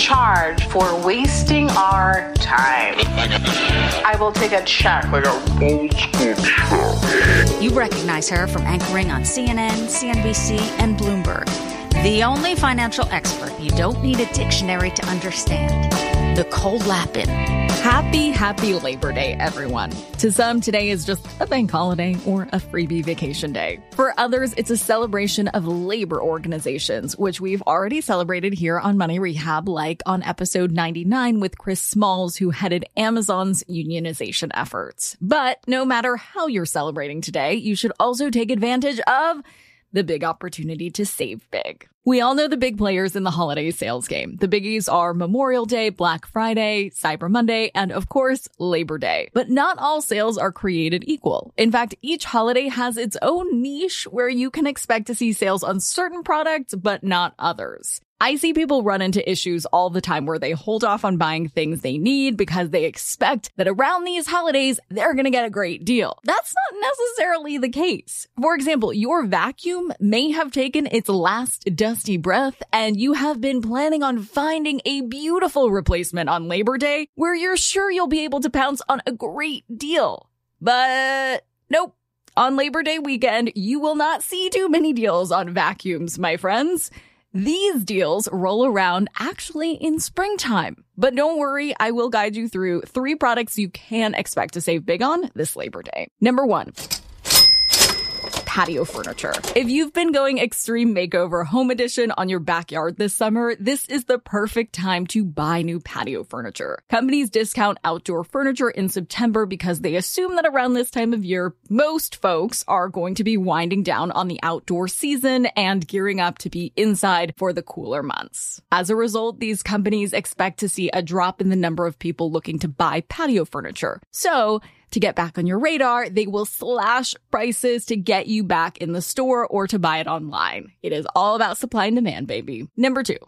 Charge for wasting our time. I will take a check. Like a old school show. You recognize her from anchoring on CNN, CNBC, and Bloomberg. The only financial expert you don't need a dictionary to understand. Nicole Lapin. Happy, happy Labor Day, everyone. To some, today is just a bank holiday or a freebie vacation day. For others, it's a celebration of labor organizations, which we've already celebrated here on Money Rehab, like on episode 99 with Chris Smalls, who headed Amazon's unionization efforts. But no matter how you're celebrating today, you should also take advantage of the big opportunity to save big. We all know the big players in the holiday sales game. The biggies are Memorial Day, Black Friday, Cyber Monday, and of course, Labor Day. But not all sales are created equal. In fact, each holiday has its own niche where you can expect to see sales on certain products, but not others. I see people run into issues all the time where they hold off on buying things they need because they expect that around these holidays, they're going to get a great deal. That's not necessarily the case. For example, your vacuum may have taken its last dusty breath and you have been planning on finding a beautiful replacement on Labor Day where you're sure you'll be able to pounce on a great deal. But nope. On Labor Day weekend, you will not see too many deals on vacuums, my friends. These deals roll around actually in springtime. But don't worry, I will guide you through three products you can expect to save big on this Labor Day. Number one. Patio furniture. If you've been going extreme makeover home edition on your backyard this summer, this is the perfect time to buy new patio furniture. Companies discount outdoor furniture in September because they assume that around this time of year, most folks are going to be winding down on the outdoor season and gearing up to be inside for the cooler months. As a result, these companies expect to see a drop in the number of people looking to buy patio furniture. So, to get back on your radar, they will slash prices to get you back in the store or to buy it online. It is all about supply and demand, baby. Number two.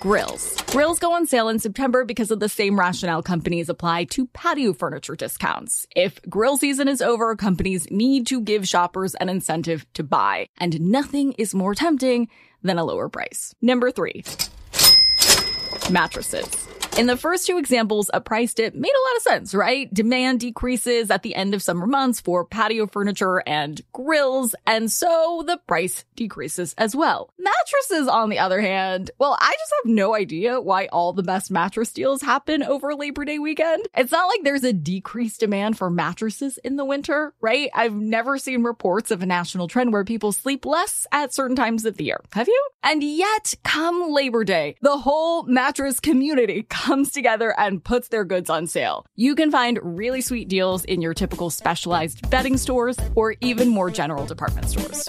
Grills. Grills go on sale in September because of the same rationale companies apply to patio furniture discounts. If grill season is over, companies need to give shoppers an incentive to buy, and nothing is more tempting than a lower price. Number three. Mattresses. In the first two examples, a price dip made a lot of sense, right? Demand decreases at the end of summer months for patio furniture and grills, and so the price decreases as well. Mattresses, on the other hand, well, I just have no idea why all the best mattress deals happen over Labor Day weekend. It's not like there's a decreased demand for mattresses in the winter, right? I've never seen reports of a national trend where people sleep less at certain times of the year. Have you? And yet, come Labor Day, the whole mattress community comes together and puts their goods on sale. You can find really sweet deals in your typical specialized bedding stores or even more general department stores.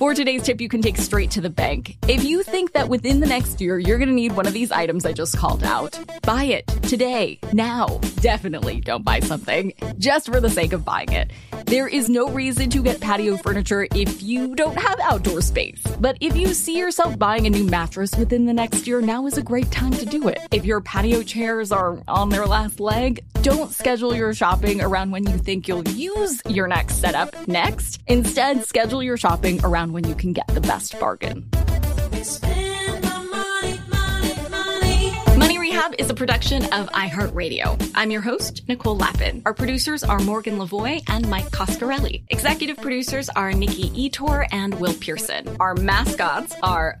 For today's tip, you can take straight to the bank. If you think that within the next year you're going to need one of these items I just called out, buy it today, now. Definitely don't buy something just for the sake of buying it. There is no reason to get patio furniture if you don't have outdoor space. But if you see yourself buying a new mattress within the next year, now is a great time to do it. If your patio chairs are on their last leg, don't schedule your shopping around when you think you'll use your next setup next. Instead, schedule your shopping around when you can get the best bargain. Money Rehab is a production of iHeartRadio. I'm your host, Nicole Lapin. Our producers are Morgan Lavoy and Mike Coscarelli. Executive producers are Nikki Etor and Will Pearson. Our mascots are